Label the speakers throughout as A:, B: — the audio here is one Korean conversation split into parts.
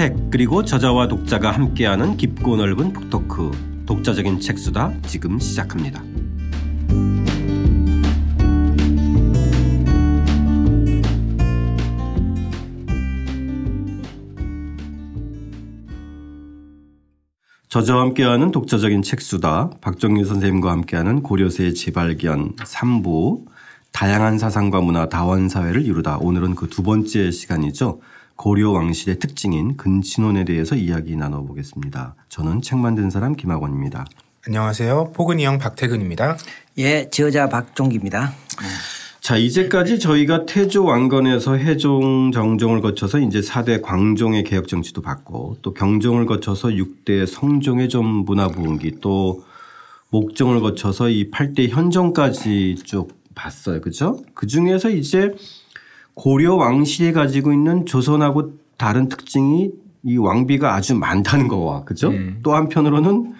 A: 책 그리고 저자와 독자가 함께하는 깊고 넓은 북토크. 독자적인 책수다. 지금 시작합니다. 저자와 함께하는 독자적인 책수다. 박정일 선생님과 함께하는 고려세 재발견 3부. 다양한 사상과 문화 다원 사회를 이루다. 오늘은 그 두 번째 시간이죠. 고려 왕실의 특징인 근친혼에 대해서 이야기 나눠보겠습니다. 저는 책 만든 사람 김학원입니다.
B: 안녕하세요. 포근이 형 박태근입니다.
C: 예, 저자 박종기입니다.
A: 자, 이제까지 저희가 태조 왕건에서 해종 정종을 거쳐서 이제 4대 광종의 개혁 정치도 받고 또 경종을 거쳐서 6대 성종의 좀 문화 부흥기 또 목정을 거쳐서 이 8대 현종까지 쭉 봤어요. 그죠? 그 중에서 이제 고려 왕실이 가지고 있는 조선하고 다른 특징이 이 왕비가 아주 많다는 거와 그죠? 음. 또 한편으로는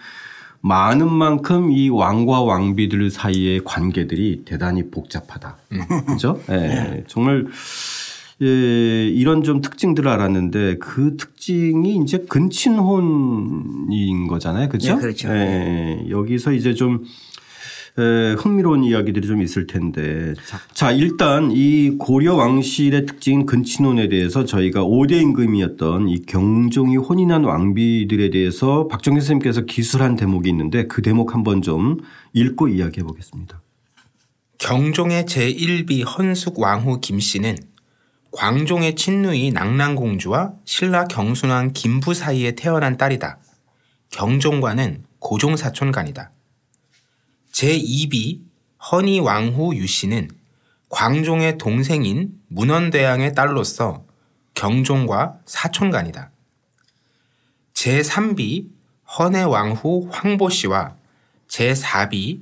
A: 많은 만큼 이 왕과 왕비들 사이의 관계들이 대단히 복잡하다. 음. 그죠? 예. 네. 정말 예, 이런 좀 특징들을 알았는데 그 특징이 이제 근친혼인 거잖아요. 그죠?
C: 네, 그렇죠.
A: 예, 여기서 이제 좀 에, 흥미로운 이야기들이 좀 있을 텐데. 자, 일단 이 고려 왕실의 특징 근친혼에 대해서 저희가 5대 임금이었던 이 경종이 혼인한 왕비들에 대해서 박정희 선생님께서 기술한 대목이 있는데 그 대목 한번 좀 읽고 이야기해 보겠습니다.
B: 경종의 제1비 헌숙 왕후 김씨는 광종의 친누이 낙랑공주와 신라 경순왕 김부 사이에 태어난 딸이다. 경종과는 고종사촌간이다. 제2비 허니 왕후 유 씨는 광종의 동생인 문헌대왕의 딸로서 경종과 사촌간이다. 제3비 헌의 왕후 황보 씨와 제4비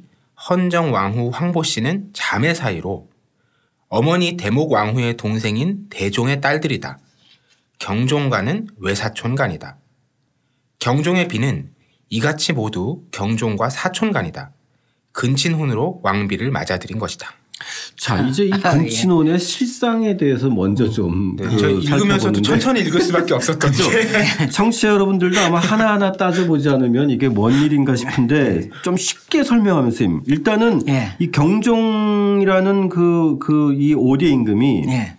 B: 헌정 왕후 황보 씨는 자매 사이로 어머니 대목 왕후의 동생인 대종의 딸들이다. 경종과는 외사촌간이다. 경종의 비는 이같이 모두 경종과 사촌간이다. 근친혼으로 왕비를 맞아들인 것이다.
A: 자, 이제 이 아, 근친혼의 예. 실상에 대해서 먼저 좀 네,
B: 그 읽으면서도 천천히 읽을 수밖에 없었던
A: 게 청취자 여러분들도 아마 하나하나 따져보지 않으면 이게 뭔 일인가 싶은데 네. 좀 쉽게 설명하면 쌤 일단은 예. 이 경종이라는 그 그 이 5대 임금이 예.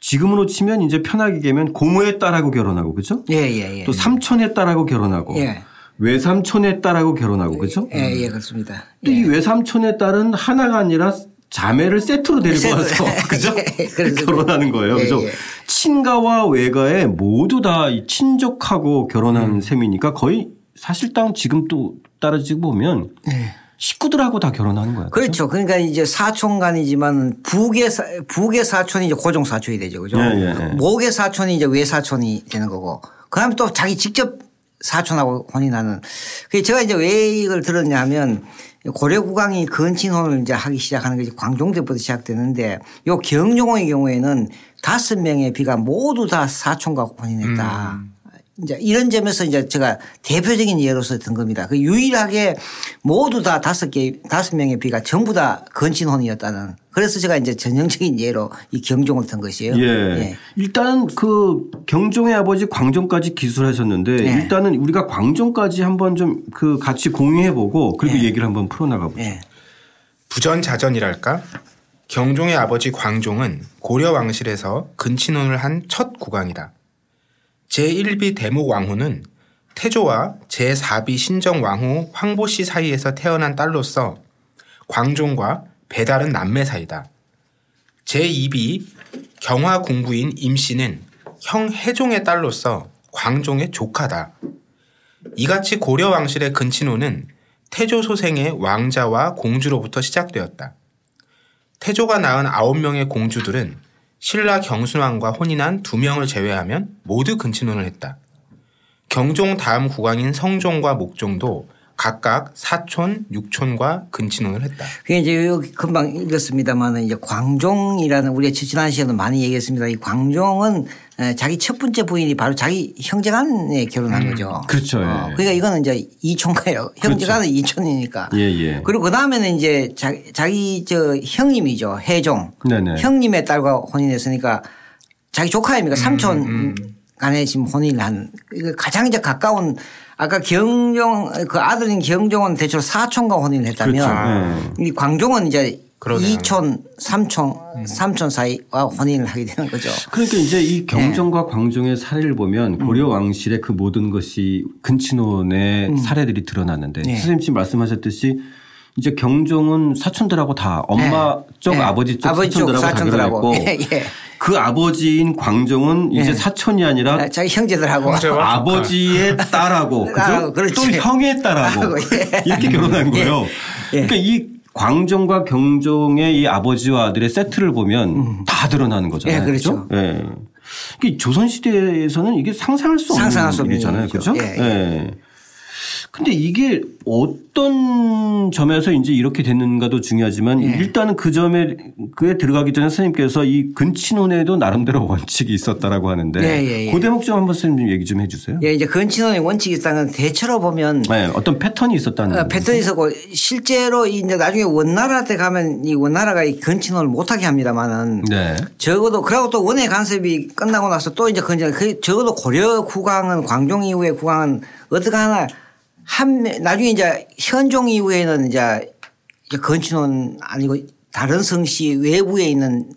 A: 지금으로 치면 이제 편하게 얘기하면 고모의 딸하고 결혼하고 그죠?
C: 예, 예, 예.
A: 또 삼촌의 딸하고 결혼하고 예. 외삼촌의 딸하고 결혼하고 그죠?
C: 예, 예, 그렇습니다.
A: 또이 예. 외삼촌의 딸은 하나가 아니라 자매를 세트로 데리고 와서 그죠? 예, 결혼하는 거예요. 예, 그죠? 예. 친가와 외가에 모두 다 친족하고 결혼한 음. 셈이니까 거의 사실상 지금 또 따라지고 보면 예. 식구들하고 다 결혼하는 거예요.
C: 그렇죠. 그러니까 이제 사촌간이지만 북의 사, 북의 사촌이 이제 고종 사촌이 되죠. 그죠? 예, 예, 목의 사촌이 이제 외사촌이 되는 거고. 그다음에 또 자기 직접 사촌하고 혼인하는. 그 제가 이제 왜 이걸 들었냐 하면 고려국왕이 근친혼을 이제 하기 시작하는 것이 광종 때부터 시작되는데 요 경종의 경우에는 다섯 명의 비가 모두 다 사촌과 혼인했다. 음. 이제 이런 점에서 이제 제가 대표적인 예로서 든 겁니다. 그 유일하게 모두 다 다섯 개, 다섯 명의 비가 전부 다 건친혼이었다는 그래서 제가 이제 전형적인 예로 이 경종을 든 것이에요.
A: 예. 예. 일단은 그 경종의 아버지 광종까지 기술하셨는데 예. 일단은 우리가 광종까지 한번 좀 그 같이 공유해 보고 그리고 예. 얘기를 한번 풀어나가 보죠. 예.
B: 부전자전이랄까? 경종의 아버지 광종은 고려 왕실에서 근친혼을 한 첫 국왕이다. 제1비 대목 왕후는 태조와 제4비 신정 왕후 황보씨 사이에서 태어난 딸로서 광종과 배달은 남매 사이다. 제2비 경화 공부인 임씨는 형 해종의 딸로서 광종의 조카다. 이같이 고려 왕실의 근친호는 태조 소생의 왕자와 공주로부터 시작되었다. 태조가 낳은 아홉 명의 공주들은 신라 경순왕과 혼인한 두 명을 제외하면 모두 근친혼을 했다. 경종 다음 국왕인 성종과 목종도 각각 사촌, 육촌과 근친혼을 했다.
C: 그게 이제 여기 금방 읽었습니다만 이제 광종이라는 우리가 지난 시간에 많이 얘기했습니다. 이 광종은 자기 첫 번째 부인이 바로 자기 형제 간에 결혼한 음. 거죠.
A: 그렇죠. 어.
C: 예. 그러니까 이거는 이제 이촌가요. 형제 간은 그렇죠. 이촌이니까. 예, 예. 그리고 그 다음에는 이제 자기, 자기 저 형님이죠. 해종. 네네. 형님의 딸과 혼인했으니까 자기 조카 입니까 삼촌. 음, 음. 간에 지금 혼인을 한 가장 이제 가까운 아까 경종 그 아들인 경종은 대체로 사촌과 혼인을 했다면 그렇죠. 네. 이 광종은 이제 그러네요. 2촌, 3촌, 3촌 사이와 혼인을 하게 되는 거죠.
A: 그러니까 이제 이 경종과 네. 광종의 사례를 보면 고려 왕실의 그 모든 것이 근친혼의 음. 사례들이 드러났는데 네. 선생님 지금 말씀하셨듯이 이제 경종은 사촌들하고 다 엄마 네. 쪽 네. 아버지 쪽 아버지 사촌들하고 다 결혼했고 예, 예. 그 아버지인 광종은 이제 예. 사촌이 아니라
C: 아, 자기 형제들하고
A: 아버지의 딸하고 그죠? 그렇지. 또 형의 딸하고 예. 이렇게 결혼한 거예요. 예. 그러니까 이 광종과 경종의 이 아버지와 아들의 세트를 보면 음. 다 드러나는 거잖아요.
C: 예, 그렇죠.
A: 그렇죠? 예. 조선 시대에서는 이게 상상할 수 없는 상상할 수 일이잖아요. 그렇죠? 예. 예. 근데 이게 어떤 점에서 이제 이렇게 됐는가도 중요하지만 예. 일단은 그 점에 그에 들어가기 전에 선생님께서 이 근친혼에도 나름대로 원칙이 있었다라고 하는데 예, 예, 예. 그 대목 좀 한번 선생님 얘기 좀 해주세요.
C: 예, 이제 근친혼의 원칙이 있다는 대체로 보면
A: 네, 어떤 패턴이 있었다는
C: 어, 패턴이 있었고 실제로 이제 나중에 원나라 때 가면 이 원나라가 이 근친혼을 못하게 합니다만은 네. 적어도 그리고 또 원의 간섭이 끝나고 나서 또 이제 근친 그 적어도 고려 국왕은 광종 이후의 국왕은 어떻게 하나 한 나중에 이제 현종 이후에는 이제 건축은 아니고 다른 성씨 외부에 있는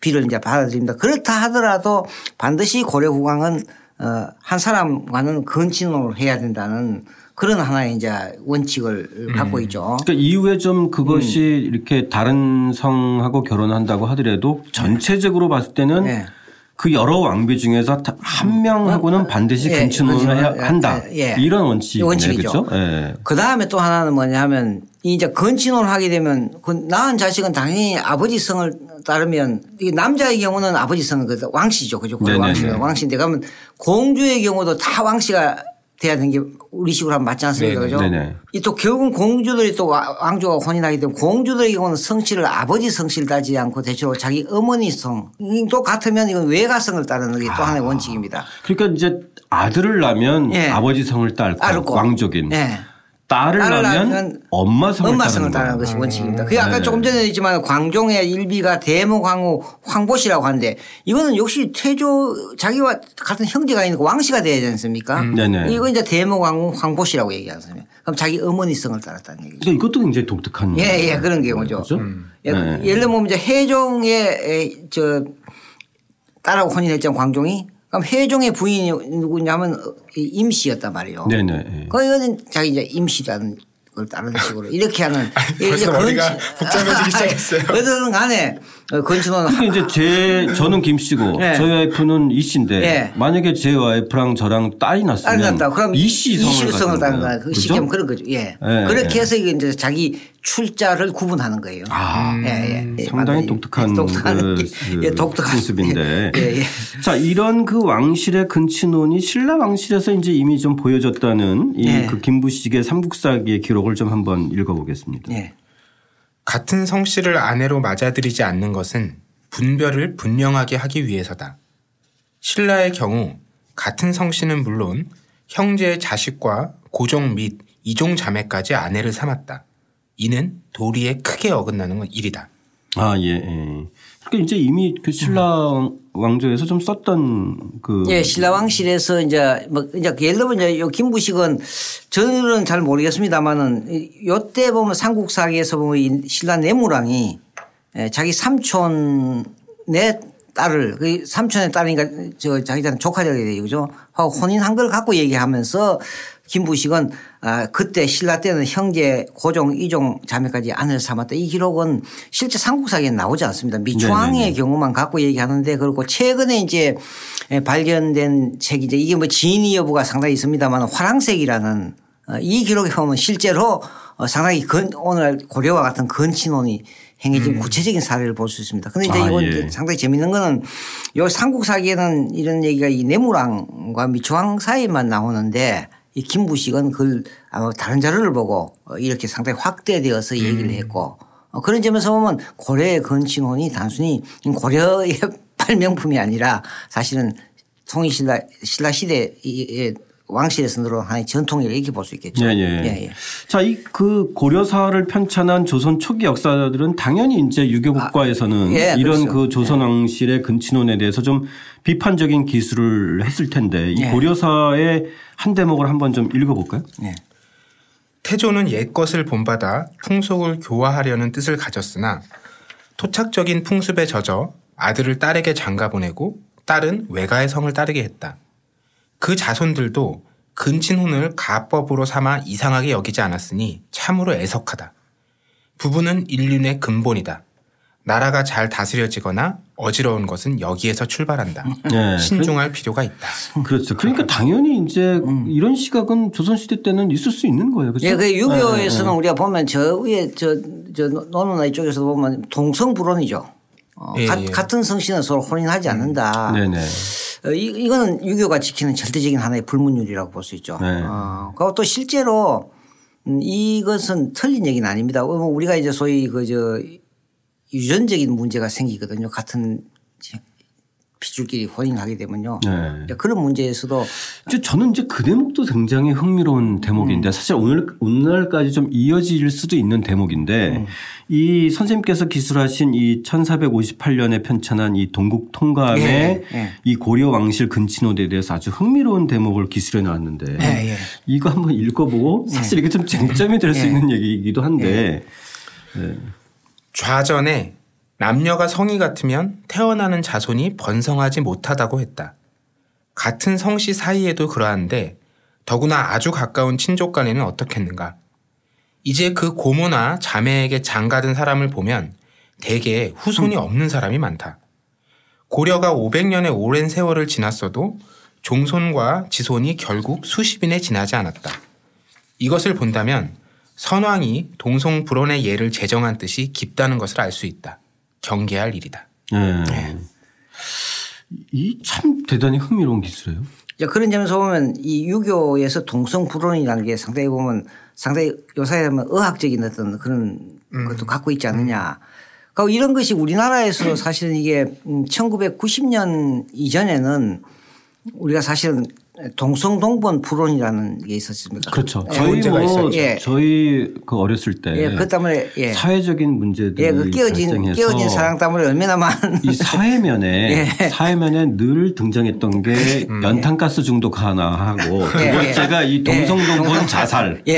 C: 비를 이제 받아들입니다. 그렇다 하더라도 반드시 고려 국왕은 어, 한 사람과는 건친혼을 해야 된다는 그런 하나의 이제 원칙을 갖고 음. 있죠.
A: 그러니까 이후에 좀 그것이 음. 이렇게 다른 성하고 결혼한다고 하더라도 전체적으로 봤을 때는 네. 그 여러 왕비 중에서 한 명하고는 반드시 예, 근친혼을 해야 한다. 예. 이런 원칙이죠. 원칙이죠. 그렇죠? 예.
C: 그 다음에 또 하나는 뭐냐면 이제 근친혼을 하게 되면 그 낳은 자식은 당연히 아버지 성을 따르면 남자의 경우는 아버지 성은 그 왕씨죠. 그죠. 왕씨 왕씨인데 그러면 공주의 경우도 다 왕씨가 돼야 되는 게 우리 식으로 하면 맞지 않습니까? 그죠? 또 결국은 공주들이 또 왕조가 혼인하기 때문에 공주들의 경우는 성씨를 아버지 성씨를 따지 않고 대체로 자기 어머니 성. 또 같으면 이건 외가성을 따르는 게또 하나의 아. 원칙입니다.
A: 그러니까 이제 아들을 낳으면 예. 아버지 성을 딸고 왕족인. 예. 딸을 낳으면 엄마 성을,
C: 엄마 성을 따르는 것이 원칙입니다. 그게 아까 네. 조금 전에 했지만 광종의 일비가 대모광후 황보씨라고 하는데 이거는 역시 태조 자기와 같은 형제가 있는 왕씨가 돼야 되지 않습니까? 음. 네네. 이거 이제 대모광후 황보씨라고 얘기하는 습니다 그럼 자기 어머니 성을 따랐다는 얘기죠.
A: 이것도 굉장히 독특한.
C: 예, 예, 그런 경우죠. 그렇죠? 음. 예, 네. 예를 들면 이제 해종의 저 딸하고 혼인했잖 광종이 그럼 해종의 부인이 누구냐면 임씨였단 말이에요. 네네. 그거는 자기 이제 임씨라는 걸 다른 식으로 이렇게 하는
B: 벌써 머리가 복잡해지기 시작했어요.
C: 어쨌든 간에 건춘원
A: 그게 이제 제 저는 김 씨고 네. 저희 와이프는 이 씨인데 네. 만약에 제 와이프랑 저랑 딸이 났으면 딸이 났다. 그럼 이씨 성을,
C: 따는 거야. 그 쉽게 하면 그런 거죠. 예. 네. 그렇게 해서 이제 자기 출자를 구분하는 거예요.
A: 아, 예, 예. 예. 상당히 독특한, 독특한 그, 그 예, 독특한 모습인데. 예, 예. 자 이런 그 왕실의 근친혼이 신라 왕실에서 이제 이미 좀 보여졌다는 이그 예. 김부식의 삼국사기의 기록을 좀 한번 읽어보겠습니다. 예.
B: 같은 성씨를 아내로 맞아들이지 않는 것은 분별을 분명하게 하기 위해서다. 신라의 경우 같은 성씨는 물론 형제의 자식과 고종 및 이종 자매까지 아내를 삼았다. 이는 도리에 크게 어긋나는 일이다.
A: 아, 예, 예. 그러니까 이제 이미 그 신라 왕조에서 좀 썼던 그.
C: 예, 신라 왕실에서 이제 뭐 이제 예를 들면 이제 요 김부식은 저는 잘 모르겠습니다만은 요때 보면 삼국사기에서 보면 이 신라 내무랑이 예, 자기 삼촌 내 딸을 그 삼촌의 딸이니까 저 자기한테 조카되게 되죠. 그죠? 하고 혼인한 걸 갖고 얘기하면서 김부식은 아 그때 신라 때는 형제 고종 이종 자매까지 아내를 삼았다. 이 기록은 실제 삼국사기에 나오지 않습니다. 미추왕의 네네네. 경우만 갖고 얘기하는데 그리고 최근에 이제 발견된 책이 이제 이게 뭐 진위 여부가 상당히 있습니다만 화랑색이라는 어, 이 기록에 보면 실제로 어, 상당히 건 오늘 고려와 같은 건친혼이 행해진 음. 구체적인 사례를 볼 수 있습니다. 그런데 이제 아, 이건 예. 상당히 재밌는 거는 요 삼국사기에는 이런 얘기가 이 내무랑과 미추왕 사이에만 나오는데 이 김부식은 그걸 아마 다른 자료를 보고 이렇게 상당히 확대되어서 얘기를 음. 했고 어, 그런 점에서 보면 고려의 건친혼이 단순히 고려의 발명품이 아니라 사실은 통일신라 신라 시대에 왕실에서 늘어난 하나의 전통이라 이렇게 볼 수 있겠죠.
A: 예, 예. 예, 예. 자, 이 그 고려사를 편찬한 조선 초기 역사들은 당연히 이제 유교 국가에서는 아, 예, 이런 그렇죠. 그 조선 왕실의 근친혼에 대해서 좀 비판적인 기술을 했을 텐데 이 예. 고려사의 한 대목을 한번 좀 읽어볼까요? 예.
B: 태조는 옛 것을 본받아 풍속을 교화하려는 뜻을 가졌으나 토착적인 풍습에 젖어 아들을 딸에게 장가 보내고 딸은 외가의 성을 따르게 했다. 그 자손들도 근친혼을 가법으로 삼아 이상하게 여기지 않았으니 참으로 애석하다. 부부는 인륜의 근본이다. 나라가 잘 다스려지거나 어지러운 것은 여기에서 출발한다. 네. 신중할 필요가 있다.
A: 그렇죠. 그러니까 당연히 이제 음. 이런 시각은 조선시대 때는 있을 수 있는 거예요. 그렇죠?
C: 예, 그 유교에서는 네. 우리가 보면 저 위에 저, 저 노노나 이쪽에서 보면 동성불원이죠. 어, 예, 가, 예. 같은 성씨는 서로 혼인하지 않는다. 네네. 어, 이, 이거는 유교가 지키는 절대적인 하나의 불문율이라고 볼 수 있죠. 네. 어, 그리고 또 실제로 음, 이것은 틀린 얘기는 아닙니다. 뭐 우리가 이제 소위 그저 유전적인 문제가 생기거든요. 같은 피줄끼리 혼인하게 되면요. 네. 그런 문제에서도
A: 이제 저는 이제 그 대목도 굉장히 흥미로운 대목인데 음. 사실 오늘 오늘까지 좀 이어질 수도 있는 대목인데 음. 이 선생님께서 기술하신 이 1458년에 편찬한 이 동국 통감의 예, 예. 이 고려 왕실 근친호대에 대해서 아주 흥미로운 대목을 기술해 놨는데 예, 예. 이거 한번 읽어보고 사실 이게 좀 쟁점이 될 수 있는 얘기이기도 한데
B: 좌전에 남녀가 성이 같으면 태어나는 자손이 번성하지 못하다고 했다. 같은 성씨 사이에도 그러한데 더구나 아주 가까운 친족 간에는 어떻겠는가. 이제 그 고모나 자매에게 장가든 사람을 보면 대개 후손이 음. 없는 사람이 많다. 고려가 500년의 오랜 세월을 지났어도 종손과 지손이 결국 수십인에 지나지 않았다. 이것을 본다면 선왕이 동송불원의 예를 제정한 뜻이 깊다는 것을 알 수 있다. 경계할 일이다. 네. 네.
A: 이참 대단히 흥미로운 기술이에요.
C: 그런 점에서 보면 이 유교에서 동성불원이라는 게 상당히 보면 상당히 요사에 하면 의학적인 어떤 그런 음. 것도 갖고 있지 않느냐. 그리고 이런 것이 우리나라에서 사실은 이게 1990년 음, 이전에는 우리가 사실은 동성동본 불원이라는 게 있었습니다.
A: 그렇죠. 예. 저희 뭐 예. 저희 그 어렸을 때 예. 그 때문에 예. 사회적인 문제들이 예. 그 깨어진
C: 깨어진 사랑 때문에 얼마나 많은
A: 이 사회면에 예. 사회면에 늘 등장했던 게 음. 연탄가스 중독 하나 하고 두 번째가 이 동성동본 자살,
C: 예,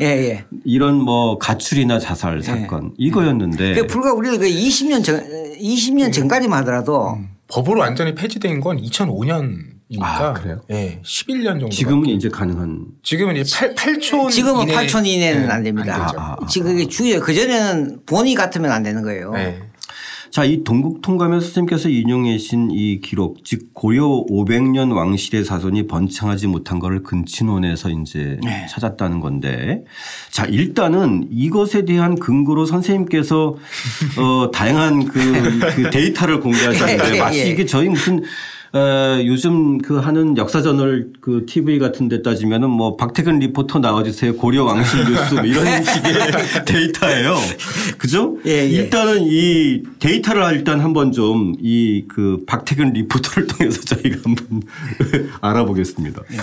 C: 예.
A: 이런 뭐 가출이나 자살 사건 이거였는데
C: 불과 우리가 그 20년 전 20년 전까지만 하더라도 음.
B: 법으로 완전히 폐지된 건 2005년 이니까
A: 아, 그래요?
B: 네, 11년 정도.
A: 지금은 이제 가능한.
B: 지금은 이제 8, 8촌
C: 지금은 8촌 이내는 네, 안 됩니다. 안 아, 아, 지금 이게 주요 그 전에는 본이 같으면 안 되는 거예요. 네.
A: 자, 이 동국 통감에 선생님께서 인용해 주신 이 기록, 즉 고려 500년 왕실의 사손이 번창하지 못한 것을 근친원에서 이제 네. 찾았다는 건데 자, 일단은 이것에 대한 근거로 선생님께서 어, 다양한 그, 그 데이터를 공개하셨는데 예, 예, 마치 이게 저희 무슨 어, 요즘 그 하는 역사저널 그 TV 같은 데 따지면은 뭐 박태근 리포터 나와주세요. 고려 왕실 뉴스 뭐 이런 식의 데이터예요. 그죠? 예, 예. 일단은 이 데이터를 일단 한번 좀 이 그 박태근 리포터를 통해서 저희가 한번 알아보겠습니다. 예.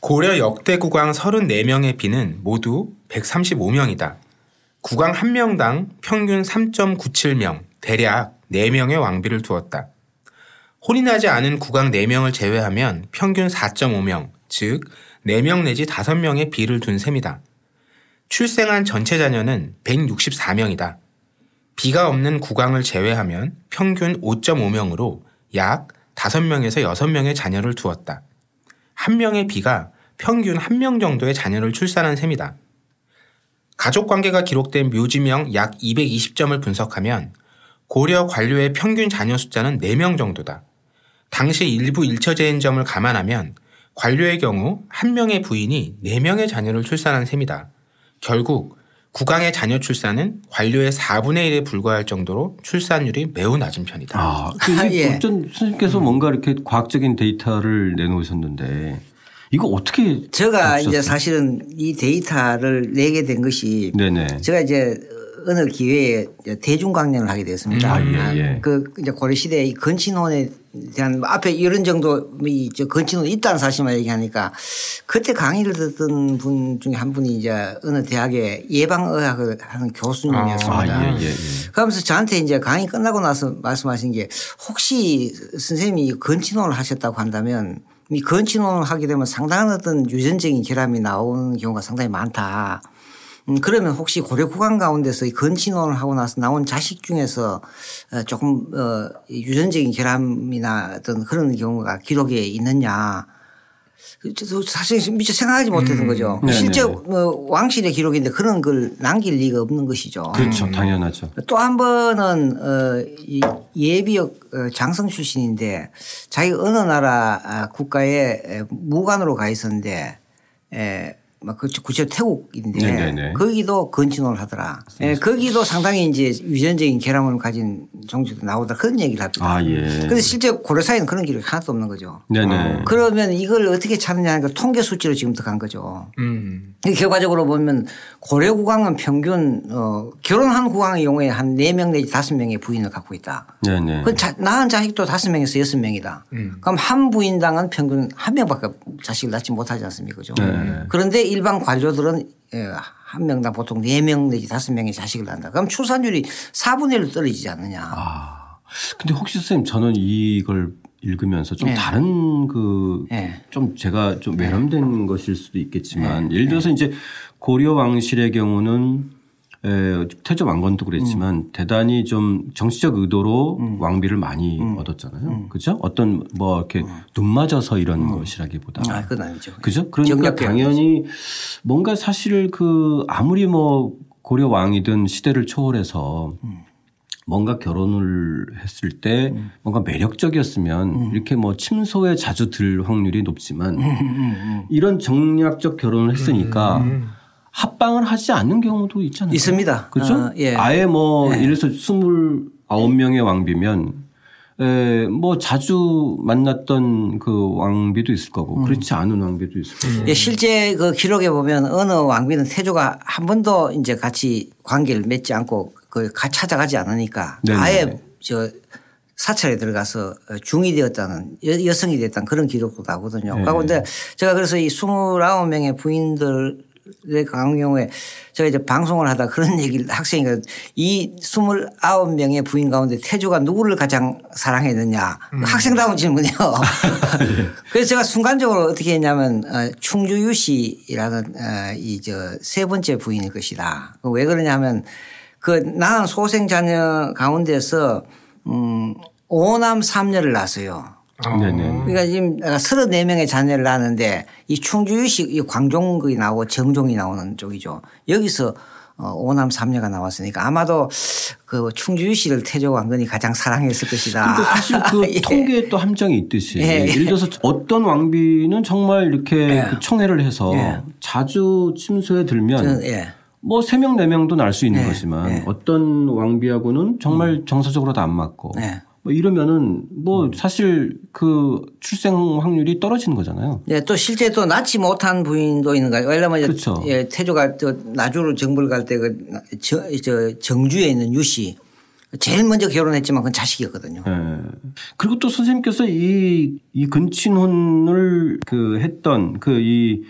B: 고려 역대 국왕 34명의 비는 모두 135명이다. 국왕 1명당 평균 3.97명, 대략 4명의 왕비를 두었다. 혼인하지 않은 국왕 4명을 제외하면 평균 4.5명, 즉 4명 내지 5명의 비를 둔 셈이다. 출생한 전체 자녀는 164명이다. 비가 없는 국왕을 제외하면 평균 5.5명으로 약 5명에서 6명의 자녀를 두었다. 한 명의 비가 평균 1명 정도의 자녀를 출산한 셈이다. 가족 관계가 기록된 묘지명 약 220점을 분석하면 고려 관료의 평균 자녀 숫자는 4명 정도다. 당시 일부 일처제인 점을 감안하면 관료의 경우 한 명의 부인이 네 명의 자녀를 출산한 셈이다. 결국 국왕의 자녀 출산은 관료의 4분의 1에 불과할 정도로 출산율이 매우 낮은 편이다.
A: 아, 그 예. 어쩐 선생님께서 음. 뭔가 이렇게 과학적인 데이터를 내놓으셨는데 이거 어떻게
C: 제가 이제 사실은 이 데이터를 내게 된 것이 네네. 제가 이제 어느 기회에 대중 강연을 하게 되었습니다.
A: 아, 예, 예.
C: 그 이제 고려 시대에 이 건친혼에 대한 앞에 이런 정도 이저 건친혼 있다는 사실만 얘기하니까 그때 강의를 듣던 분 중에 한 분이 이제 어느 대학의 예방의학을 하는 교수님이었습니다.
A: 아, 예, 예, 예.
C: 그러면서 저한테 이제 강의 끝나고 나서 말씀하신 게 혹시 선생님이 건친혼을 하셨다고 한다면 이 건친혼을 하게 되면 상당한 어떤 유전적인 결함이 나오는 경우가 상당히 많다. 음, 그러면 혹시 고려 구강 가운데서 이 건친혼을 하고 나서 나온 자식 중에서 어, 조금 어 유전적인 결함이나 어떤 그런 경우가 기록에 있느냐. 저도 사실 미처 생각하지 못했던 거죠.
A: 네네.
C: 실제 뭐 왕실의 기록인데 그런 걸 남길 리가 없는 것이죠.
A: 그렇죠. 당연하죠.
C: 또 한 번은 어, 이 예비역 어, 장성 출신인데 자기 어느 나라 아, 국가에 에, 무관으로 가 있었는데 에, 막 그, 구체 태국인데
A: 네네네.
C: 거기도 건친혼을 하더라. 예, 거기도 상당히 이제 유전적인 결함을 가진 종족도 나오다 그런 얘기를 합니다.
A: 아, 예.
C: 그런데 실제 고려사에는 그런 기록이 하나도 없는 거죠.
A: 네네.
C: 그러면 이걸 어떻게 찾느냐 하니까 통계 수치로 지금부터 간 거죠.
B: 음.
C: 이 결과적으로 보면 고려 국왕은 평균 어, 결혼한 국왕의 경우에 한 4명 내지 5명의 부인을 갖고 있다.
A: 네네.
C: 그 자, 낳은 자식도 5명에서 6명이다. 그럼 한 부인당은 평균 한 명밖에 자식을 낳지 못하지 않습니까? 그죠?
A: 네.
C: 그런데 일반 관료들은 예, 한 명당 보통 4명 내지 5명의 자식을 낳는다. 그럼 출산율이 4분의 1로 떨어지지 않느냐.
A: 아. 근데 혹시 선생님 저는 이걸 읽으면서 좀
C: 네.
A: 다른 그좀
C: 네.
A: 제가 좀 외람된 것일 수도 있겠지만 예를 들어서 이제 고려 왕실의 경우는 에, 태조 왕건도 그랬지만
C: 음.
A: 대단히 좀 정치적 의도로 왕비를 많이
C: 음.
A: 얻었잖아요. 그죠? 어떤 뭐 이렇게 눈 맞아서 이런 것이라기보다.
C: 아, 그건 아니죠.
A: 그죠? 그러니까 당연히 뭔가 사실 그 아무리 뭐 고려 왕이든 시대를 초월해서 뭔가 결혼을 했을 때 뭔가 매력적이었으면 이렇게 뭐 침소에 자주 들 확률이 높지만 이런 정략적 결혼을 했으니까 합방을 하지 않는 경우도 있잖아요.
C: 있습니다.
A: 그렇죠?
C: 어, 예.
A: 아예 뭐 예를 들어서 29명의 왕비면 에, 뭐 자주 만났던 그 왕비도 있을 거고 그렇지 않은 왕비도 있을 거고.
C: 예, 실제 그 기록에 보면 어느 왕비는 태조가 한 번도 이제 같이 관계를 맺지 않고 그 찾아가지 않으니까
A: 네네.
C: 아예 저 사찰에 들어가서 중이 되었다는 여- 여성이 됐다는 그런 기록도 나거든요.
A: 네.
C: 그런데 제가 그래서 이 29명의 부인들 의 경우에 제가 이제 방송을 하다 그런 얘기를 학생이가 이 29명의 부인 가운데 태조가 누구를 가장 사랑했느냐 학생다운 질문이요. 그래서 제가 순간적으로 어떻게 했냐면 어, 충주유 씨라는 어, 이저 세 번째 부인일 것이다. 그왜 그러냐면 그 낳은 소생 자녀 가운데서 음, 오남 삼녀를 낳았어요.
A: 네네.
C: 그러니까 지금 내가 34명의 자녀를 낳았는데 이 충주유식 이 광종이 나오고 정종이 나오는 쪽이죠. 여기서 어, 오남 삼녀가 나왔으니까 아마도 그 충주유 씨를 태조 왕건이 가장 사랑했을 것이다.
A: 근데 사실 그
C: 예.
A: 통계에 또 함정이 있듯이
C: 예.
A: 예를 들어서 어떤 왕비는 정말 이렇게
C: 예.
A: 그 청해를 해서
C: 예.
A: 자주 침소에 들면
C: 예.
A: 뭐세명네 명도 날 수 있는
C: 예.
A: 거지만
C: 예.
A: 어떤 왕비하고는 정말 정서적으로도 안 맞고
C: 예.
A: 뭐 이러면은 뭐 사실 그 출생 확률이 떨어지는 거잖아요.
C: 예, 또 실제 또 낳지 못한 부인도 있는 거예요. 왜냐하면
A: 그렇죠.
C: 예, 태조가 또 나주를 정벌 갈때그 저, 저 정주에 있는 유씨 제일 먼저 결혼했지만 그건 자식이었거든요.
A: 예. 그리고 또 선생님께서 이, 이 근친혼을 그 했던 그 이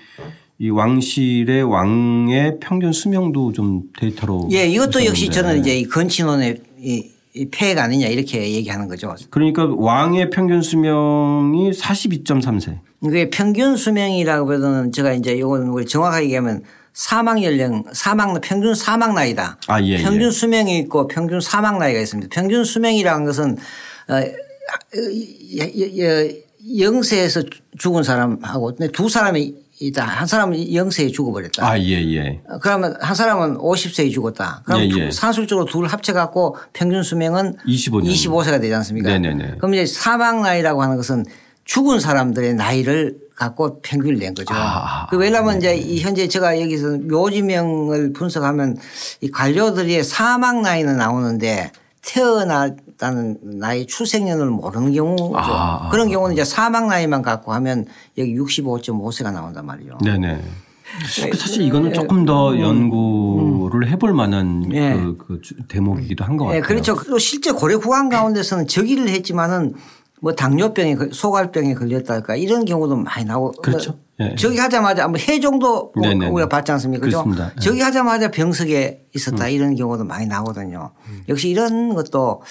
A: 이 왕실의 왕의 평균 수명도 좀 데이터로.
C: 예, 이것도 역시. 저는 이제 이 건친혼의 이, 이 폐해가 아니냐 이렇게 얘기하는 거죠.
A: 그러니까 왕의 평균 수명이 42.3세.
C: 이게 평균 수명이라고 해서는 제가 이제 이건 우리 정확하게 얘기하면 사망 연령, 사망 평균 사망 나이다.
A: 아, 예,
C: 평균
A: 예.
C: 수명이 있고 평균 사망 나이가 있습니다. 평균 수명이라는 것은 어, 영세에서 죽은 사람하고 두 사람이 있다. 한 사람은 영세에 죽어버렸다.
A: 아, 예, 예.
C: 어, 그러면 한 사람은 50세에 죽었다. 그럼
A: 예,
C: 두-
A: 예.
C: 산술적으로 둘 합쳐갖고 평균 수명은
A: 25 년.
C: 25세가 되지 않습니까?
A: 네네네.
C: 그럼 이제 사망 나이라고 하는 것은 죽은 사람들의 나이를 갖고 평균을 낸 거죠.
A: 아,
C: 그 왜냐하면 이제 이 현재 제가 여기서 묘지명을 분석하면 이 관료들의 사망 나이는 나오는데 태어 났다는 나이 출생년을 모르는 경우죠.
A: 아, 아,
C: 그런 경우는 이제 사망 나이만 갖고 하면 여기 65.5세가 나온단 말이죠.
A: 네네. 그 사실 이거는 조금 더 음. 연구를 해볼 만한 네. 그, 그 대목이기도 한 것 같아요. 네,
C: 그렇죠. 또 실제 고려 국왕 가운데서는 저기를 했지만은 뭐 당뇨병에 소갈병에 걸렸다까 이런 경우도 많이 나오고
A: 그렇죠.
C: 네. 저기 하자마자 뭐 해종도 네네. 우리가 봤지 않습니까? 그죠? 그렇습니다. 저기 네. 하자마자 병석에 있었다 음. 이런 경우도 많이 나오거든요. 음. 역시 이런 것도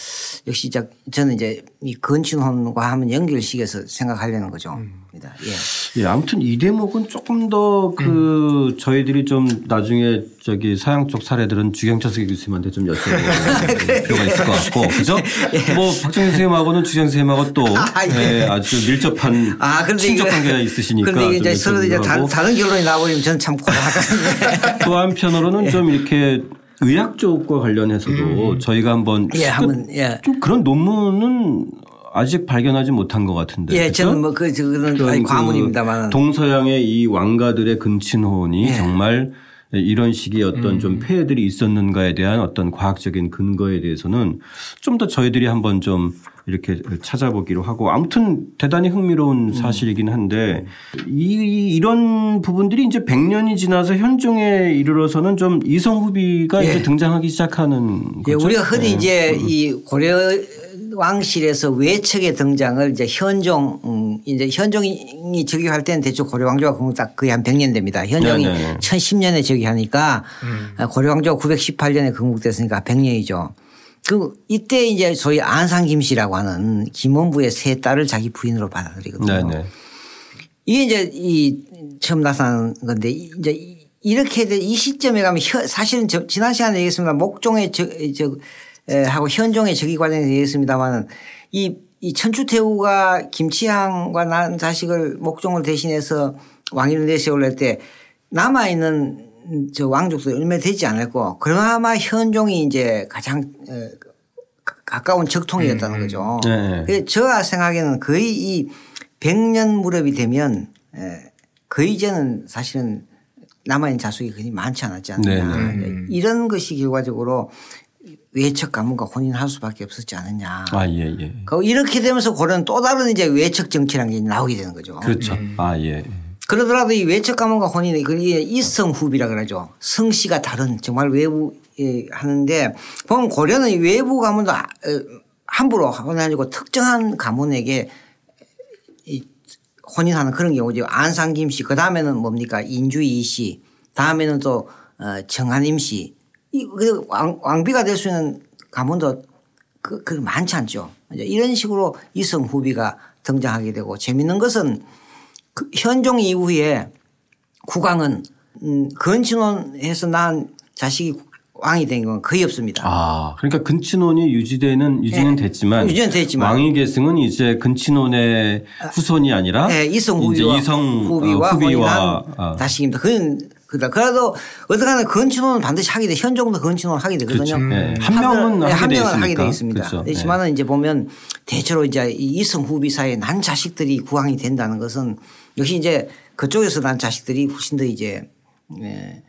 C: 역시 저는 이제 이 건친혼과 하면 연결식에서 생각하려는 거죠. 음.
A: 예. 예. 아무튼 이 대목은 조금 더그 음. 저희들이 좀 나중에 저기 서양 쪽 사례들은 주경철 교수님한테 좀 여쭤볼 필요가 있을 것 같고 그죠? 예. 뭐 박정희 선생님하고는 주경 선생님하고 또 아, 예. 예, 아주 밀접한 아, 친족 관계가 있으시니까.
C: 그런데 이제 서로 이제 다른, 다른 결론이 나버리면 저는 참 곤란하거든요.
A: 또 한편으로는 예. 좀 이렇게 의학 쪽과 관련해서도 음. 저희가 한번 예, 한번 예. 좀 그런 논문은 아직 발견하지 못한 것 같은데.
C: 예, 그렇죠? 저는 뭐 그, 그런 그 과문입니다만.
A: 동서양의 이 왕가들의 근친혼이 예. 정말 이런 식의 어떤 음. 좀 폐해들이 있었는가에 대한 어떤 과학적인 근거에 대해서는 좀 더 저희들이 한번 좀 이렇게 찾아보기로 하고 아무튼 대단히 흥미로운 음. 사실이긴 한데 이 이런 부분들이 이제 100년이 지나서 현종에 이르러서는 좀 이성 후비가 예. 이제 등장하기 시작하는
C: 예, 거죠. 우리가 흔히 네. 이제 음. 이 고려 왕실에서 외척의 등장을 이제 현종 음 이제 현종이 즉위할 때는 대충 고려 왕조가 딱 거의 한 100년 됩니다. 현종이 네네. 1010년에 즉위하니까 음. 고려 왕조가 918년에 건국됐으니까 100년이죠. 그 이때 이제 소위 안상 김씨라고 하는 김원부의 세 딸을 자기 부인으로 받아들이거든요. 네네. 이게 이제 이 처음 나타난 건데 이제 이렇게 이 시점에 가면 사실은 지난 시간에 얘기했습니다. 목종의 저, 저 하고 현종의 적이 관련해서 얘기했습니다만 이, 이 천추태후가 김치향과 난 자식을 목종을 대신해서 왕위를 내세울래 때 남아있는 저 왕족도 얼마 되지 않았고 그나마 현종이 이제 가장 가까운 적통이었다는 음, 음. 거죠. 네. 그래서 저 생각에는 거의 이 백년 무렵이 되면 거의 이제는 사실은 남아있는 자숙이 거의 많지 않았지 않느냐. 네, 네. 이런 것이 결과적으로 외척 가문과 혼인할 수밖에 없었지 않느냐.
A: 아, 예, 예.
C: 그 이렇게 되면서 고려는 또 다른 이제 외척 정치라는 게 나오게 되는 거죠.
A: 그렇죠. 음. 아, 예.
C: 그러더라도 이 외척 가문과 혼인이 그게 이성 후비라 그러죠. 성씨가 다른 정말 외부 예, 하는데 보면 고려는 외부 가문도 아, 어, 함부로 혼인하고 특정한 가문에게 혼인하는 그런 경우죠. 안상김 씨, 그 다음에는 뭡니까 인주이 씨, 다음에는 또 어, 정한임 씨 이, 그 왕, 왕비가 될 수 있는 가문도 그, 그 많지 않죠. 이런 식으로 이성 후비가 등장하게 되고 재밌는 것은 그 현종 이후에 국왕은 음, 근친혼해서 낳은 자식이 왕이 된 건 거의 없습니다.
A: 아, 그러니까 근친혼이 유지되는 유지는 네. 됐지만,
C: 유지는 됐지만
A: 왕위 계승은 이제 근친혼의 후손이 아니라
C: 네, 이성 후비와, 이성 후비와, 후비와 아. 자식입니다. 그건 그다 그래도 어떻게하면 건친혼은 반드시 하게 돼 현종도 건친혼을 하게 되거든요.
A: 그렇죠. 네. 한 명은
C: 네,
A: 한
C: 명은 하게 돼 있습니다. 그렇죠. 그렇지만은 네. 이제 보면 대체로 이제 이성 후비 사이에 난 자식들이 구황이 된다는 것은 역시 이제 그쪽에서 난 자식들이 훨씬 더 이제 네.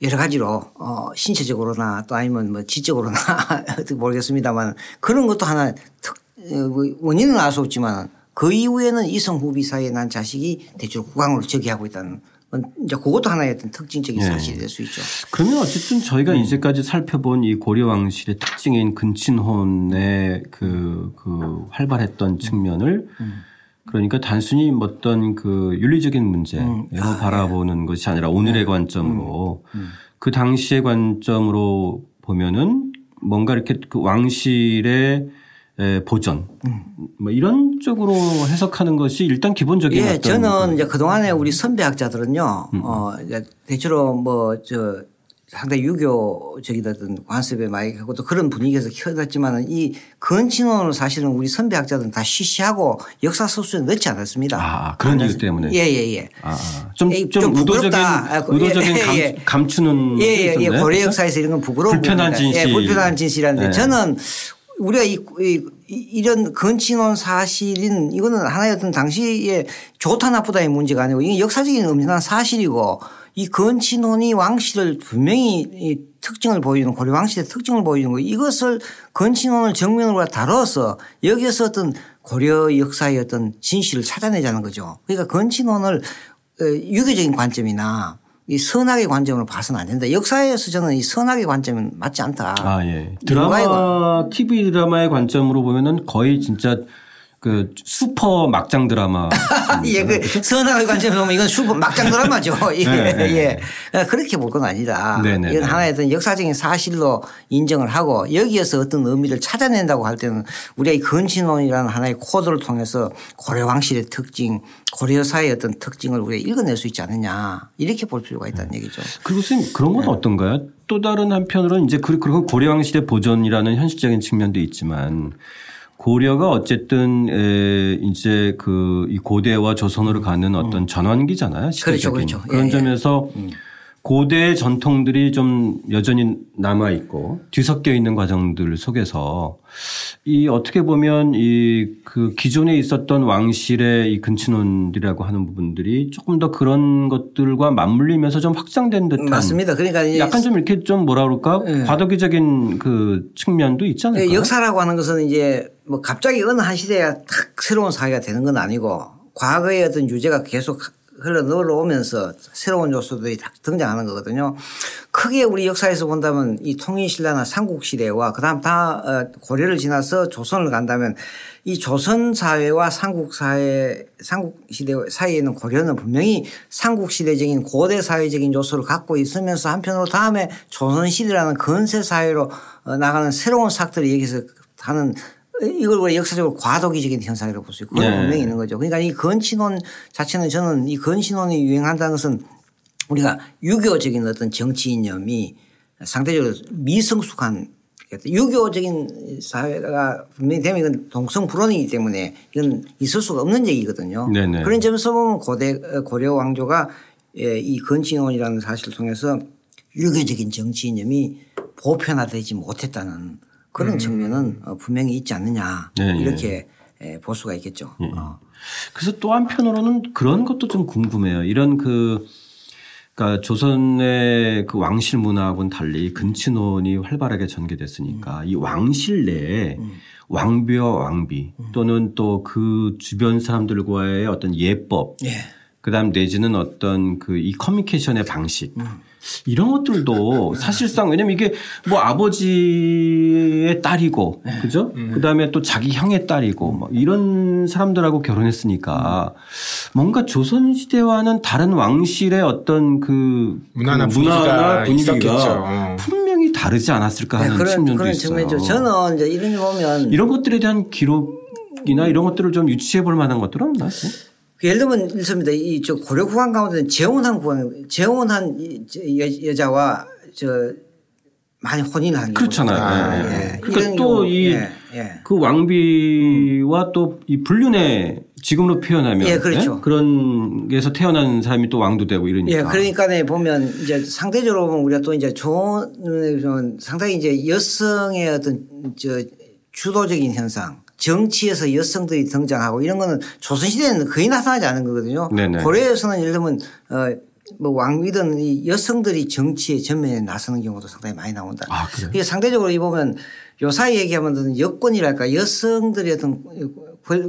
C: 여러 가지로 어 신체적으로나 또 아니면 뭐 지적으로나 어떻게 모르겠습니다만 그런 것도 하나 특 어, 뭐 원인은 알 수 없지만 그 이후에는 이성 후비 사이에 난 자식이 대체로 국왕으로 즉위하고 있다는 이제 그것도 하나의 어떤 특징적인 네. 사실이 될 수 있죠.
A: 그러면 어쨌든 저희가 음. 이제까지 살펴본 이 고려 왕실의 특징인 근친혼의 그, 그 활발했던 측면을 음. 그러니까 단순히 어떤 그 윤리적인 문제로 음. 아, 바라보는 네. 것이 아니라 오늘의 네. 관점으로 음. 음. 그 당시의 관점으로 보면은 뭔가 이렇게 그 왕실의 보전 음. 뭐 이런 쪽으로 해석하는 것이 일단 기본적인
C: 예, 저는 그 이제 그동안에 우리 선배학자들은요, 음. 어, 이제 대체로 뭐 저 상당히 유교적이든 관습에 많이 하고 또 그런 분위기에서 키워졌지만 이 건친혼을 사실은 우리 선배학자들은 다 쉬쉬하고 역사 소수에 넣지 않았습니다.
A: 아, 그런 이유 때문에.
C: 예, 예, 예.
A: 아, 좀, 좀, 좀 의도적인, 아, 그, 의도적인 예, 감, 예. 감추는.
C: 예, 예, 예. 고려 역사에서 이런 건 부끄러운
A: 불편한 진실.
C: 예, 불편한 진실인데 네. 저는 우리가 이, 이, 이런 건친혼 사실인 이거는 하나의 어떤 당시에 좋다 나쁘다의 문제가 아니고 이게 역사적인 엄청난 사실이고 이 건친혼이 왕실을 분명히 이 특징을 보이는 고려 왕실의 특징을 보이는 거 이것을 건친혼을 정면으로 다뤄서 여기에서 어떤 고려 역사의 어떤 진실을 찾아내자는 거죠. 그러니까 건친혼을 어, 유교적인 관점이나 이 선악의 관점으로 봐서는 안 된다. 역사에서 저는 이 선악의 관점은 맞지 않다.
A: 아, 예. 드라마, TV 드라마의 관점으로 보면은 거의 진짜 그 슈퍼 막장 드라마.
C: 예, 그 선악의 관점에서 보면 이건 슈퍼 막장 드라마죠. 예, 네, 네. 예. 그러니까 그렇게 볼 건 아니다. 네, 네, 이건 네. 하나의 어떤 역사적인 사실로 인정을 하고 여기에서 어떤 의미를 찾아낸다고 할 때는 우리가 이 근친론이라는 하나의 코드를 통해서 고려 왕실의 특징, 고려 사의 어떤 특징을 우리가 읽어낼 수 있지 않느냐 이렇게 볼 필요가 있다는 네. 얘기죠.
A: 그리고 선생님 그런 건 어떤가요? 또 다른 한편으로는 이제 그, 그리고 고려 왕실의 보존이라는 현실적인 측면도 있지만 고려가 어쨌든 에 이제 그 이 고대와 조선으로 가는 어떤 음. 전환기잖아요. 시대적인. 그렇죠, 그렇죠. 그런 예, 예. 점에서 예. 고대의 전통들이 좀 여전히 남아 있고 뒤섞여 있는 과정들 속에서 이 어떻게 보면 이 그 기존에 있었던 왕실의 이 근친혼이라고 하는 부분들이 조금 더 그런 것들과 맞물리면서 좀 확장된 듯한
C: 맞습니다. 그러니까
A: 약간 좀 이렇게 좀 뭐라 그럴까 네. 과도기적인 그 측면도 있잖아요.
C: 네, 역사라고 하는 것은 이제 뭐 갑자기 어느 한 시대에 탁 새로운 사회가 되는 건 아니고 과거의 어떤 유제가 계속 흘러 넘어오면서 새로운 요소들이 등장하는 거거든요. 크게 우리 역사에서 본다면 이 통일신라나 삼국시대와 그다음 다 어, 고려를 지나서 조선을 간다면 이 조선 사회와 삼국 사회 삼국 시대 사이에는 고려는 분명히 삼국 시대적인 고대 사회적인 요소를 갖고 있으면서 한편으로 다음에 조선 시대라는 근세 사회로 어, 나가는 새로운 삭들이 여기서 하는 이걸 우리가 역사적으로 과도기적인 현상이라고 볼 수 있고 그건 네. 분명히 있는 거죠. 그러니까 이 건친혼 자체는 저는 이 건친혼이 유행한다는 것은 우리가 유교적인 어떤 정치 이념이 상대적으로 미성숙한 유교적인 사회가 분명히 되면 이건 동성 불원이기 때문에 이건 있을 수가 없는 얘기거든요. 네네. 그런 점에서 보면 고대 고려 왕조가 예, 이 건친혼이라는 사실을 통해서 유교적인 정치 이념이 보편화되지 못했다는 그런 음. 측면은 어, 분명히 있지 않느냐 네, 네. 이렇게 네. 볼 수가 있겠죠. 네. 어.
A: 그래서 또 한편으로는 그런 것도 좀 궁금해요. 이런 그 그러니까 조선의 그 왕실 문화하고는 달리 근친혼이 활발하게 전개됐으니까 음. 이 왕실 내에 음. 왕비와 왕비 음. 또는 또 그 주변 사람들과의 어떤 예법 예. 그다음 내지는 어떤 그 이 커뮤니케이션의 방식 음. 이런 것들도 사실상 왜냐면 이게 뭐 아버지의 딸이고 네. 그죠? 음. 그다음에 또 자기 형의 딸이고 뭐 이런 사람들하고 결혼했으니까 뭔가 조선 시대와는 다른 왕실의 어떤 그
B: 문화나, 그 문화나 분위기가, 분위기가
A: 분명히 다르지 않았을까 하는 네, 그런, 측면도 그런 있어요. 측면이죠.
C: 저는 이제 이런 거 보면
A: 이런 것들에 대한 기록이나 이런 것들을 좀 유치해 볼 만한 것들은 없나요?
C: 그 예를 들면 이렇습니다. 이 저 고려 국왕 가운데는 재혼한 국왕, 재혼한 여, 자와저 많이 혼인을 하는
A: 그렇잖아요. 아, 예. 예. 그러니까 또 이그 예. 예. 그 왕비와 음. 또이 불륜의 지금으로 표현하면 예, 그렇죠. 예? 그런 게서 태어난 사람이 또 왕도 되고 이러니까.
C: 예, 그러니까 네 보면 이제 상대적으로 보면 우리가 또 이제 좋은 상당히 이제 여성의 어떤 저 주도적인 현상 정치에서 여성들이 등장하고 이런 거는 조선시대에는 거의 나타나지 않은 거거든요. 네네. 고려에서는 예를 들면 어, 뭐 왕비든 이 여성들이 정치의 전면에 나서는 경우도 상당히 많이 나온다. 아, 그래. 상대적으로 이 보면 요 사이 얘기하면 여권이랄까 여성들의 어떤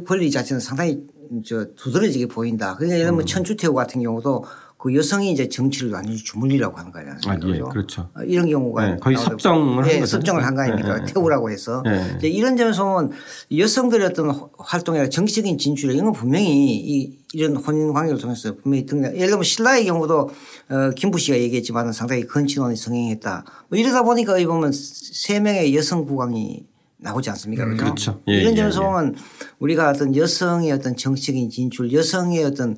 C: 권리 자체는 상당히 저 두드러지게 보인다. 그러니까 예를 들면 음. 천주태후 같은 경우도 그 여성이 이제 정치를 완전히 주물리라고 하는 거예요.
A: 아, 예, 그렇죠.
C: 어, 이런 경우가
A: 네, 거의 섭정을
C: 네, 섭정을 한 거 아닙니까? 네, 태우라고 해서 네. 이제 이런 점에서 보면 여성들의 어떤 활동이나 정치적인 진출 이런 건 분명히 이 이런 혼인 관계를 통해서 분명히 등장. 예를 들면 신라의 경우도 어, 김부 씨가 얘기했지만 상당히 건친혼이 성행했다. 뭐 이러다 보니까 이 보면 세 명의 여성 국왕이 나오지 않습니까?
A: 음, 그렇죠.
C: 예, 이런 예, 점에서 예, 보면 우리가 어떤 여성의 어떤 정치적인 진출, 여성의 어떤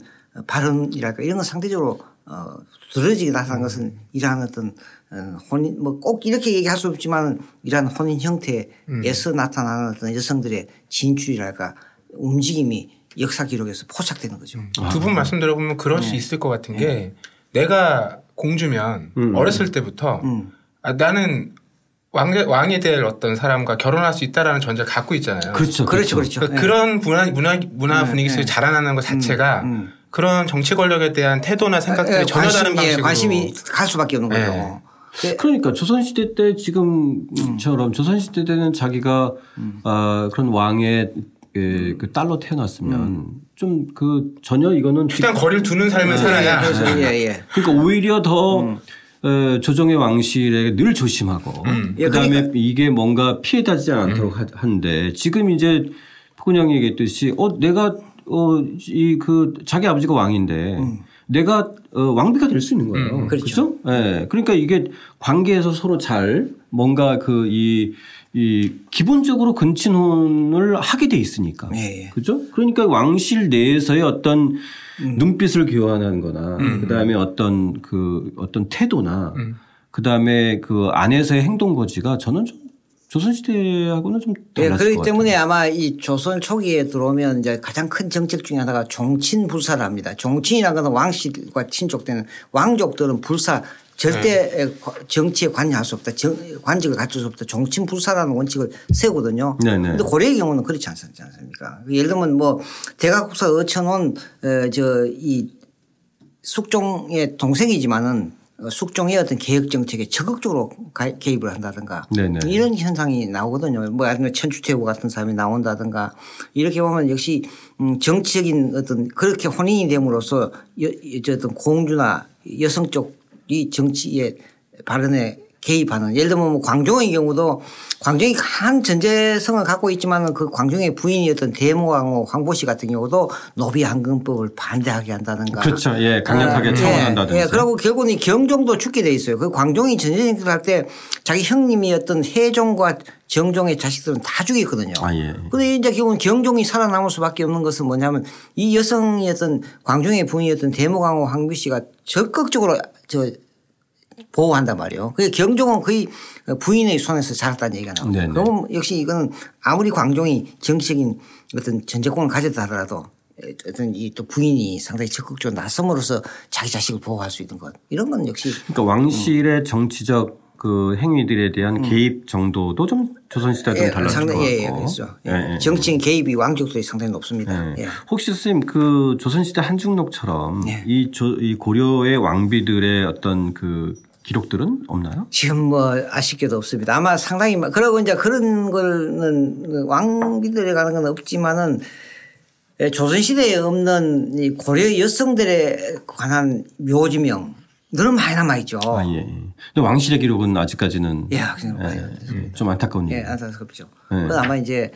C: 발언이랄까 이런 건 상대적으로 어, 두드러지게 나타난 것은 이러한 어떤 어, 혼인 뭐 꼭 이렇게 얘기할 수 없지만 이러한 혼인 형태에서 음. 나타나는 어떤 여성들의 진출이랄까 움직임이 역사 기록에서 포착되는 거죠. 음.
B: 아. 두분 말씀 들어보면 그럴 네. 수 있을 것 같은 게 네. 내가 공주면 음. 어렸을 때부터 음. 아, 나는 왕, 왕이 될 어떤 사람과 결혼할 수 있다라는 전제를 갖고 있잖아요.
C: 그렇죠. 그렇죠. 그렇죠.
B: 그러니까 네. 그런 문화, 문화, 문화 네, 분위기 속에 자라나는 것 자체가 음, 음. 그런 정치 권력에 대한 태도나 생각들이 에, 아, 예, 전혀 관심, 다른 방식으로
C: 예, 관심이 갈 수밖에 없는 거죠.
A: 네. 그러니까 조선시대 때 지금처럼 음. 조선시대 때는 자기가 음. 아, 그런 왕의 예, 그 딸로 태어났으면 음. 좀그 전혀 이거는
B: 일단 거리를 두는 삶을 네. 살아야.
C: 그래서 예, 예.
A: 그러니까 오히려 더 음. 어, 조정의 왕실에 늘 조심하고 음. 예, 그다음에 그러니까. 이게 뭔가 피해다지 않도록 음. 하는데 지금 이제 포근영이 얘기했듯이 어 내가 어 이 그 자기 아버지가 왕인데 음. 내가 어, 왕비가 될 수 있는 거예요. 음, 그렇죠. 그렇죠? 네. 그러니까 이게 관계에서 서로 잘 뭔가 그이 이 기본적으로 근친혼을 하게 돼 있으니까. 예, 예. 그죠? 그러니까 왕실 내에서의 어떤 음. 눈빛을 교환하는 거나 음. 그다음에 어떤 그 어떤 태도나 음. 그다음에 그 안에서의 행동 거지가 저는 좀 조선시대하고는 좀
C: 예, 그렇기 때문에 아마 이 조선 초기에 들어오면 이제 가장 큰 정책 중에 하나가 종친 불사를 합니다. 종친이라는 것은 왕실과 친족되는 왕족들은 불사 절대 네. 정치에 관여할 수 없다. 정, 관직을 갖출 수 없다. 정친 불사라는 원칙을 세우거든요. 그런데 네, 네. 고려의 경우는 그렇지 않지 않습니까? 예를 들면 뭐 대각국사 어천원 어, 저이 숙종의 동생이지만은 숙종의 어떤 개혁 정책에 적극적으로 개입을 한다든가 네네. 이런 현상이 나오거든요. 뭐 아니면 천주태후 같은 사람이 나온다든가 이렇게 보면 역시 음, 정치적인 어떤 그렇게 혼인이 됨으로써 어떤 공주나 여성 쪽이 정치의 발언에 개입하는 예를 들면 뭐 광종의 경우도 광종이 강한 전제성을 갖고 있지만 그 광종의 부인이었던 대모왕후 황보씨 같은 경우도 노비 황금법을 반대하게 한다든가.
A: 그렇죠. 예. 강력하게 아, 청원한다든가.
C: 예. 그리고 결국은 경종도 죽게 돼 있어요. 그 광종이 전쟁을 할 때 자기 형님이었던 해종과 정종의 자식들은 다 죽였거든요. 아, 예. 근데 이제 결국은 경종이 살아남을 수밖에 없는 것은 뭐냐면 이 여성이었던 광종의 부인이었던 대모왕후 황비 씨가 적극적으로 저 보호한단 말이에요. 그 경종은 거의 부인의 손에서 자랐다는 얘기가 나옵니다. 그럼 역시 이거는 아무리 광종이 정치적인 어떤 전제권을 가졌다 하더라도 어떤 이 또 부인이 상당히 적극적으로 나섬으로써 자기 자식을 보호할 수 있는 것 이런 건 역시
A: 그러니까 왕실의 음. 정치적 그 행위들에 대한 음. 개입 정도도 좀 조선시대와 좀 예, 달라진 것 같고. 예, 예,
C: 그렇죠. 예. 예, 예. 정치인 개입이 왕족들이 상당히 높습니다. 예.
A: 혹시 선생님 그 조선시대 한중록처럼 이, 조, 이 고려의 왕비들의 어떤 그 기록들은 없나요?
C: 지금 뭐 아쉽게도 없습니다. 아마 상당히 그러고 이제 그런 거는 왕비들에 관한 건 없지만은 조선시대에 없는 이 고려 여성들에 관한 묘지명 늘은 많이 남아있죠. 아, 예.
A: 근데 왕실의 기록은 아직까지는.
C: 예,
A: 예, 좀 안타까운 일.
C: 예, 안타깝죠. 예. 아마 이제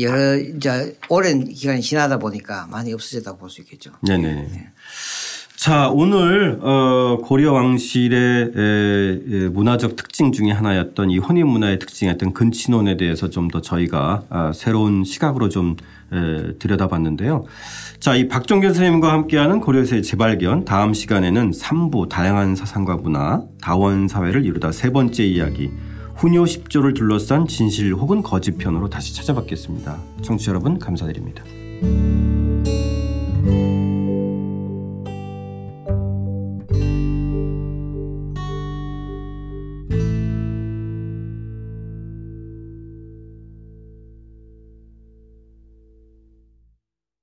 C: 여러 이제 오랜 기간이 지나다 보니까 많이 없어졌다고 볼 수 있겠죠.
A: 네네. 예. 자, 오늘 어 고려 왕실의 에, 문화적 특징 중에 하나였던 이 혼인 문화의 특징이었던 근친혼에 대해서 좀 더 저희가 아, 새로운 시각으로 좀 에, 들여다봤는데요. 자, 이 박종균 선생님과 함께하는 고려사의 재발견 다음 시간에는 3부 다양한 사상과 문화, 다원 사회를 이루다 세 번째 이야기 훈요 10조를 둘러싼 진실 혹은 거짓편으로 다시 찾아뵙겠습니다. 청취자 여러분 감사드립니다.